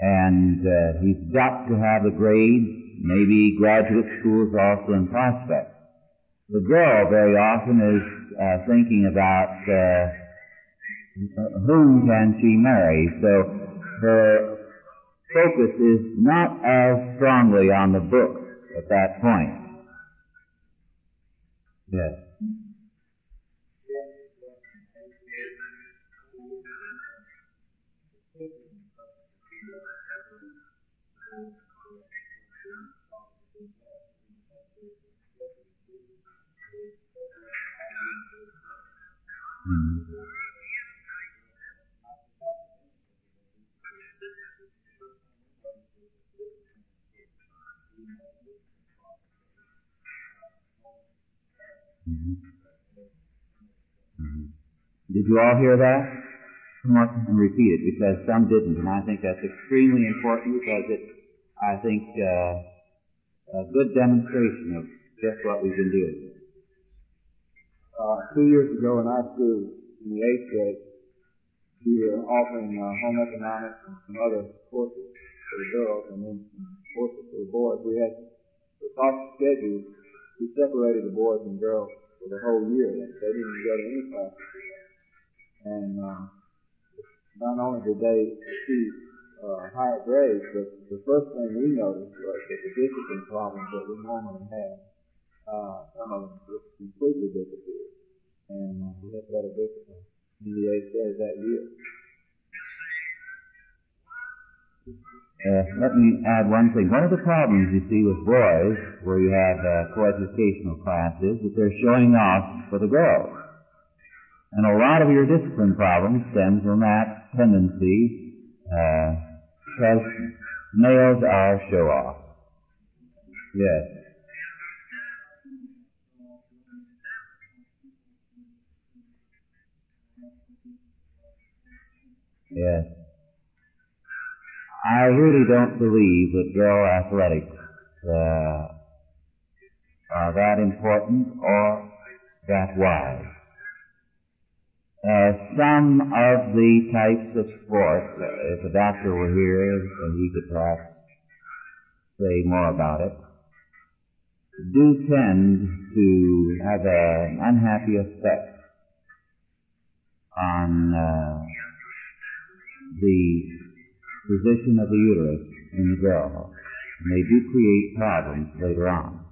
and uh, he's got to have a grade, maybe graduate schools also in prospect. The girl very often is uh, thinking about uh, whom can she marry, so her focus is not as strongly on the books at that point. Yes. Mm. Mm-hmm. Did you all hear that? Come up and repeat it because some didn't, and I think that's extremely important because it's, I think, uh, a good demonstration of just what we've been doing. Uh, two years ago in our school, in the eighth grade, we were offering uh, home economics and some other courses for the girls and then courses for the boys. We had the cost schedule. We separated the boys and girls for the whole year. They didn't go to any classes. And uh, not only did they achieve uh, higher grades, but the first thing we noticed was that the discipline problems that we normally have, uh, some of them completely disappeared. And uh, we discipline in the eighth grade that year. Uh, let me add one thing. One of the problems you see with boys, where you have uh, co-educational classes, is that they're showing off for the girls. And a lot of your discipline problems stems from that tendency, uh, because males are show off. Yes. Yes. I really don't believe that girl athletics uh, are that important or that wise. Uh, some of the types of sports, uh, if a doctor were here, and he could perhaps say more about it, do tend to have an unhappy effect on uh, the position of the uterus in the girl. And they do create problems later on.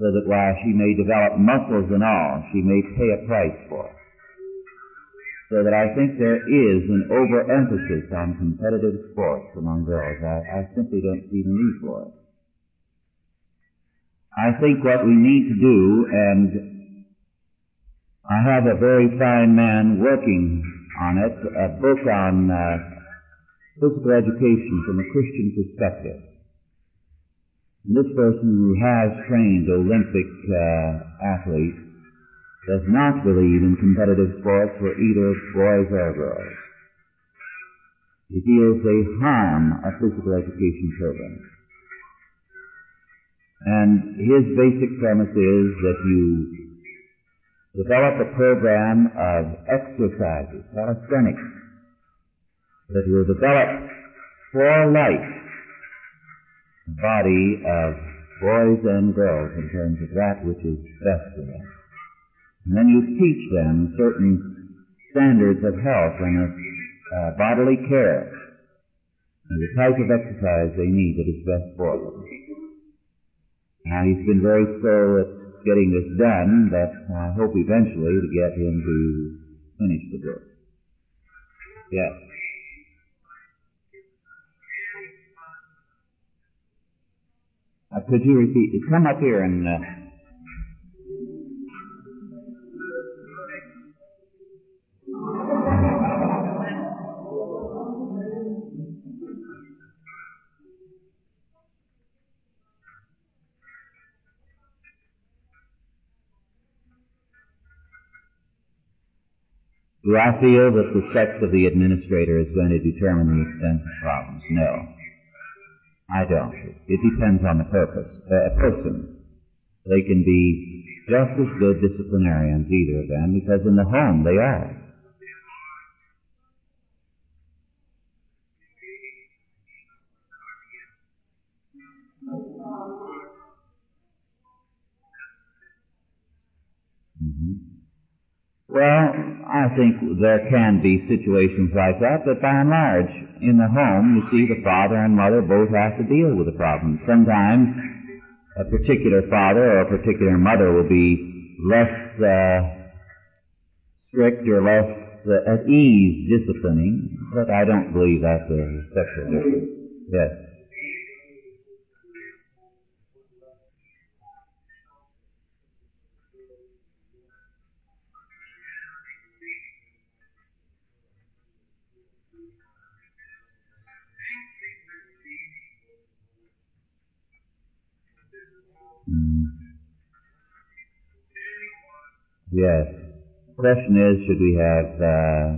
So that while she may develop muscles and all, she may pay a price for it. So that I think there is an overemphasis on competitive sports among girls. I, I simply don't see the need for it. I think what we need to do, and I have a very fine man working on it, a book on uh, physical education from a Christian perspective. And this person who has trained Olympic uh, athletes does not believe in competitive sports for either boys or girls. He feels they harm a physical education program. And his basic premise is that you develop a program of exercises, calisthenics, that will develop for life the body of boys and girls in terms of that which is best for them. And then you teach them certain standards of health and of uh, bodily care and the type of exercise they need that is best for them. Now he's been very slow at getting this done, but I hope eventually to get him to finish the book. Yes. Uh, could you repeat? it? Come up here and. Uh, Do I feel that the sex of the administrator is going to determine the extent of problems? No. I don't. It depends on the purpose, uh, a person. They can be just as good disciplinarians, either of them, because in the home they are. Mm-hmm. Well, I think there can be situations like that, but by and large, in the home, you see the father and mother both have to deal with the problem. Sometimes a particular father or a particular mother will be less uh, strict or less uh, at ease disciplining, but I don't believe that's a sexual difference. Yes. Mm. Yes. question is, should we have uh,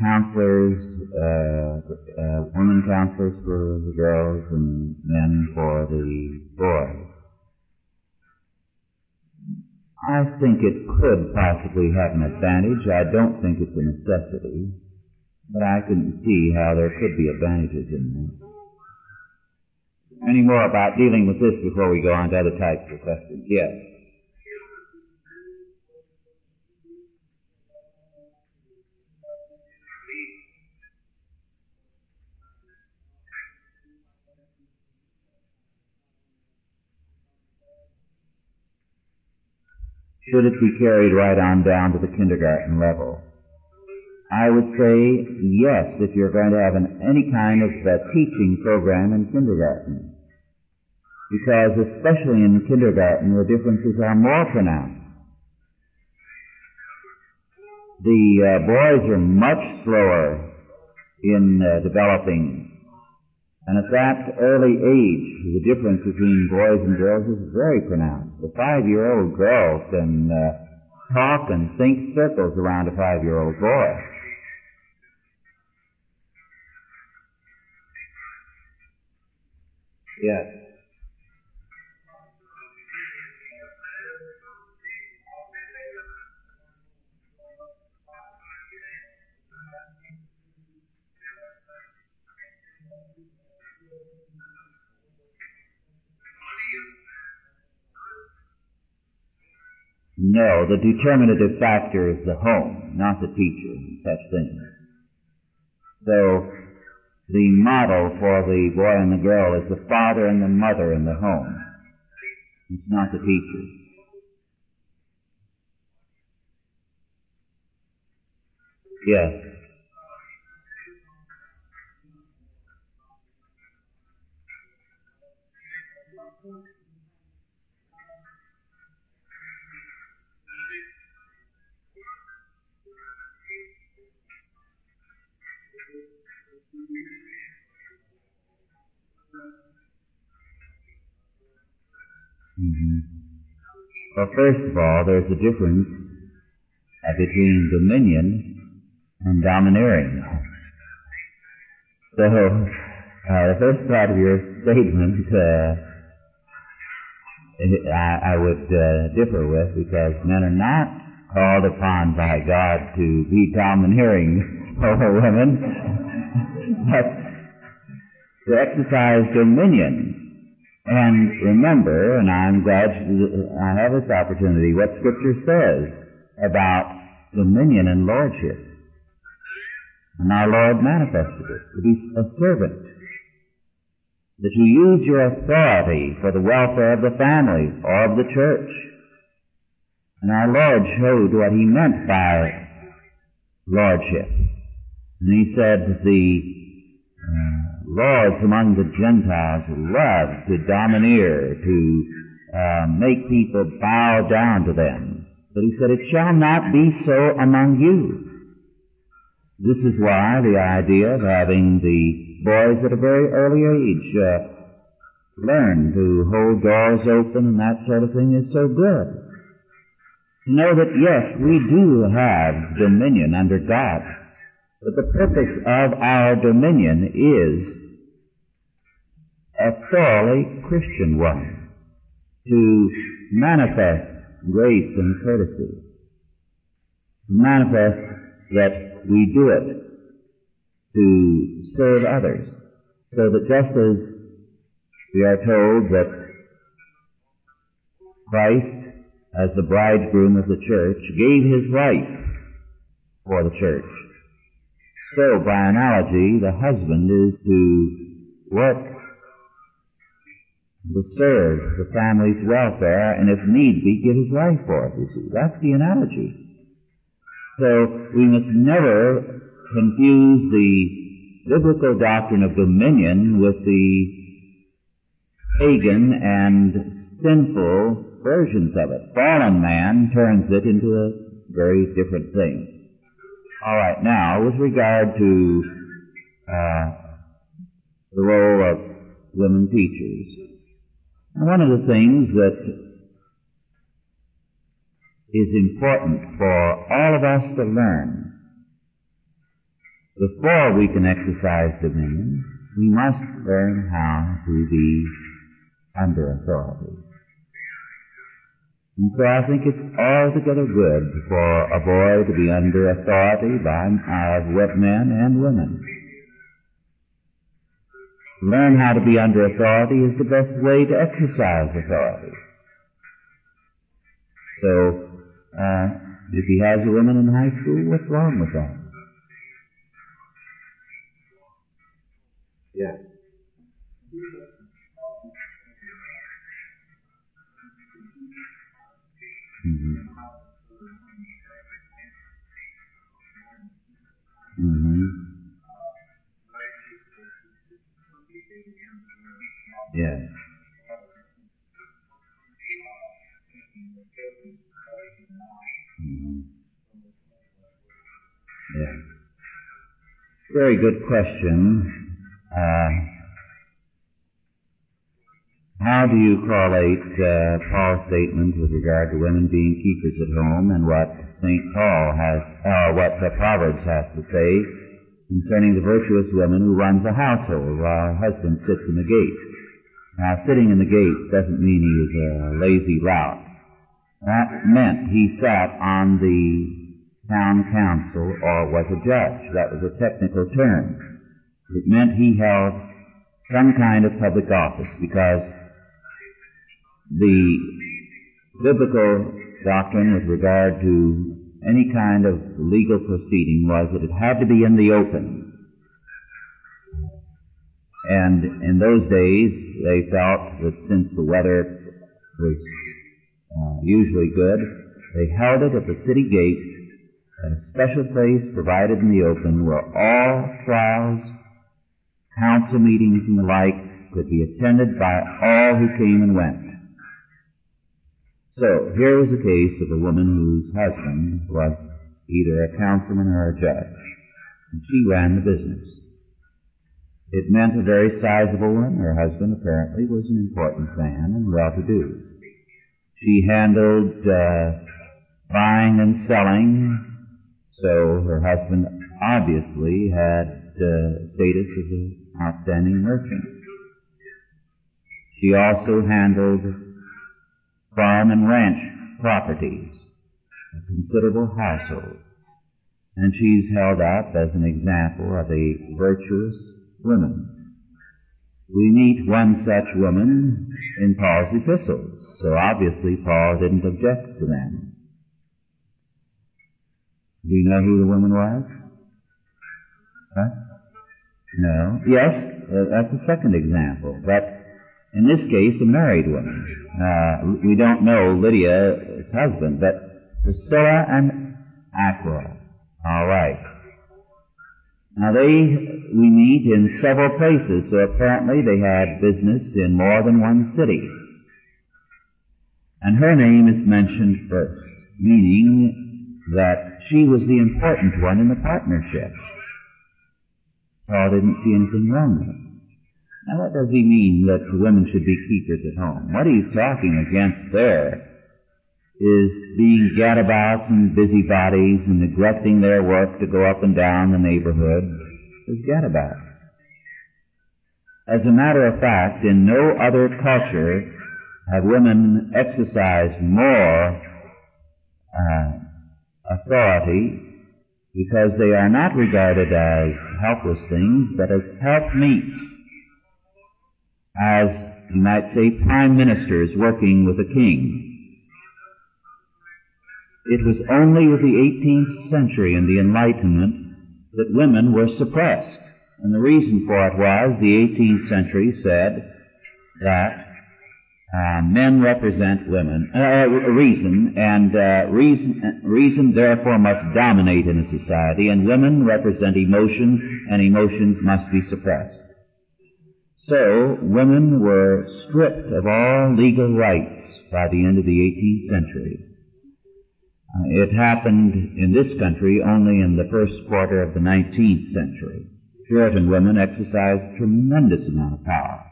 counselors, uh, uh, women counselors for the girls and men for the boys? I think it could possibly have an advantage. I don't think it's a necessity, but I can see how there could be advantages in that. Any more about dealing with this before we go on to other types of questions? Yes. Should it be carried right on down to the kindergarten level? I would say yes if you're going to have an, any kind of uh, teaching program in kindergarten. Because especially in kindergarten the differences are more pronounced. The uh, boys are much slower in uh, developing and at that early age, the difference between boys and girls is very pronounced. A five-year-old girl can uh, talk and think circles around a five-year-old boy. Yes. No, the determinative factor is the home, not the teacher and such things. So, the model for the boy and the girl is the father and the mother in the home. It's not the teacher. Yes. Mm-hmm. Well, first of all, there's a difference uh, between dominion and domineering. So, uh, the first part of your statement, uh, I, I, would uh, differ with because men are not called upon by God to be domineering over women, but to exercise dominion and remember, and I'm glad I have this opportunity, what Scripture says about dominion and lordship. And our Lord manifested it, to be a servant. That you use your authority for the welfare of the family or of the church. And our Lord showed what He meant by lordship. And He said the uh, lords among the Gentiles love to domineer, to uh, make people bow down to them. But he said, it shall not be so among you. This is why the idea of having the boys at a very early age uh, learn to hold doors open and that sort of thing is so good. To know that yes, we do have dominion under God. But the purpose of our dominion is a thoroughly Christian one to manifest grace and courtesy. To manifest that we do it to serve others. So that just as we are told that Christ, as the bridegroom of the church, gave his life for the church. So, by analogy, the husband is to work to serve the family's welfare and if need be give his life for it, you see. That's the analogy. So we must never confuse the biblical doctrine of dominion with the pagan and sinful versions of it. Fallen man turns it into a very different thing. All right, now with regard to uh, the role of women teachers, one of the things that is important for all of us to learn. Before we can exercise dominion, we must learn how to be under authority. And so I think it's altogether good for a boy to be under authority by uh, men and women. Learn how to be under authority is the best way to exercise authority. So, uh, if he has a woman in high school, what's wrong with that? Yeah. Mm-hmm. Mm-hmm. Yes. Mm-hmm. Yeah. Very good question. Uh, how do you correlate uh, Paul's statement with regard to women being keepers at home and what St. Paul has, or what the Proverbs has to say concerning the virtuous woman who runs a household while her husband sits in the gate? Now, sitting in the gate doesn't mean he was a lazy lout. That meant he sat on the town council or was a judge. That was a technical term. It meant he held some kind of public office because the biblical doctrine with regard to any kind of legal proceeding was that it had to be in the open. And in those days, they felt that since the weather was uh, usually good, they held it at the city gate at a special place provided in the open where all trials, council meetings, and the like could be attended by all who came and went. So here was a case of a woman whose husband was either a councilman or a judge, and she ran the business. It meant a very sizable one. Her husband apparently was an important man and well-to-do. She handled uh, buying and selling, so her husband obviously had uh, status as an outstanding merchant. She also handled farm and ranch properties, a considerable household. And she's held up as an example of a virtuous woman. We meet one such woman in Paul's epistles, so obviously Paul didn't object to them. Do you know who the woman was? Huh? No. Yes, uh, that's the second example. But in this case, a married woman. Uh, we don't know Lydia's husband, but Priscilla and Aquila. All right. Now they, we meet in several places, so apparently they had business in more than one city. And her name is mentioned first, meaning that she was the important one in the partnership. Paul didn't see anything wrong with it. Now what does he mean that women should be keepers at home? What he's talking against there is being gadabouts and busybodies and neglecting their work to go up and down the neighborhood as gadabouts. As a matter of fact, in no other culture have women exercised more uh, authority because they are not regarded as helpless things, but as helpmeets as, you might say, prime ministers working with a king. It was only with the 18th century and the Enlightenment that women were suppressed. And the reason for it was the 18th century said that uh, men represent women, uh, reason, and uh, reason, reason therefore must dominate in a society, and women represent emotions, and emotions must be suppressed. So, women were stripped of all legal rights by the end of the 18th century. Uh, it happened in this country only in the first quarter of the 19th century. Puritan women exercised tremendous amount of power.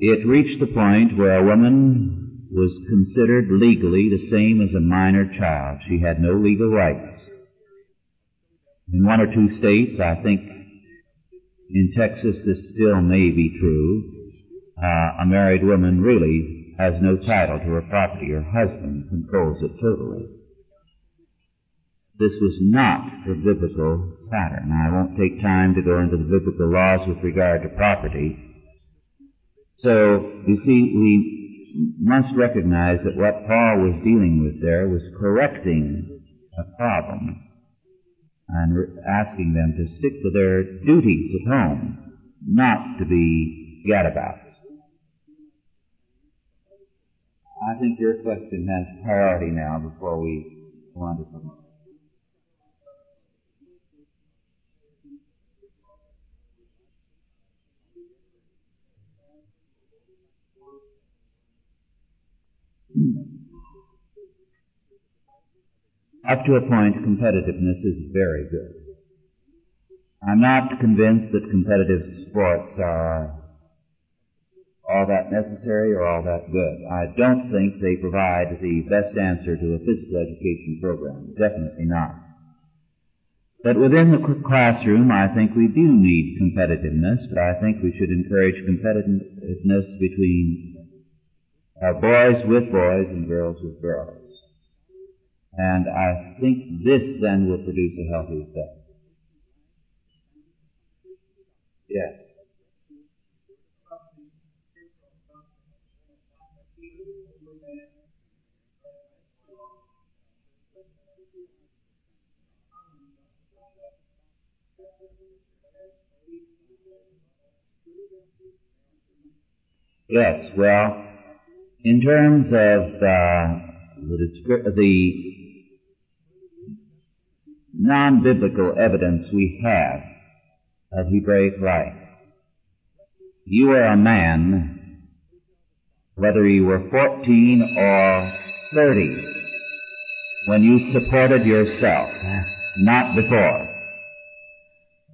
it reached the point where a woman was considered legally the same as a minor child. She had no legal rights. In one or two states, I think in Texas this still may be true, uh, a married woman really has no title to her property. Her husband controls it totally. This was not the biblical pattern. I won't take time to go into the biblical laws with regard to property. So, you see, we must recognize that what Paul was dealing with there was correcting a problem and asking them to stick to their duties at home, not to be gadabouts. I think your question has priority now before we go on to something. Hmm. Up to a point, competitiveness is very good. I'm not convinced that competitive sports are all that necessary or all that good. I don't think they provide the best answer to a physical education program. Definitely not. But within the classroom, I think we do need competitiveness, but I think we should encourage competitiveness between uh, boys with boys and girls with girls. And I think this then will produce a healthy effect. Yes. Yes, well, in terms of uh, the, the non-biblical evidence we have of Hebraic life, you were a man, whether you were 14 or 30, when you supported yourself, not before.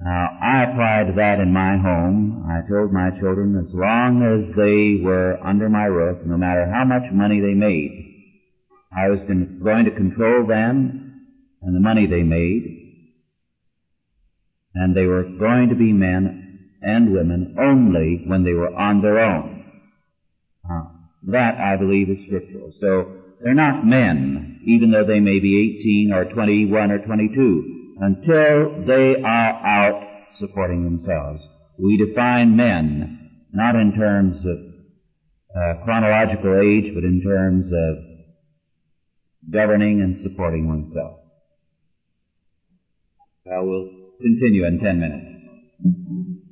Now, I applied that in my home. I told my children as long as they were under my roof, no matter how much money they made, I was going to control them and the money they made, and they were going to be men and women only when they were on their own. Uh, that, I believe, is scriptural. So, they're not men, even though they may be 18 or 21 or 22 until they are out supporting themselves. We define men not in terms of uh, chronological age, but in terms of governing and supporting oneself. I will continue in ten minutes.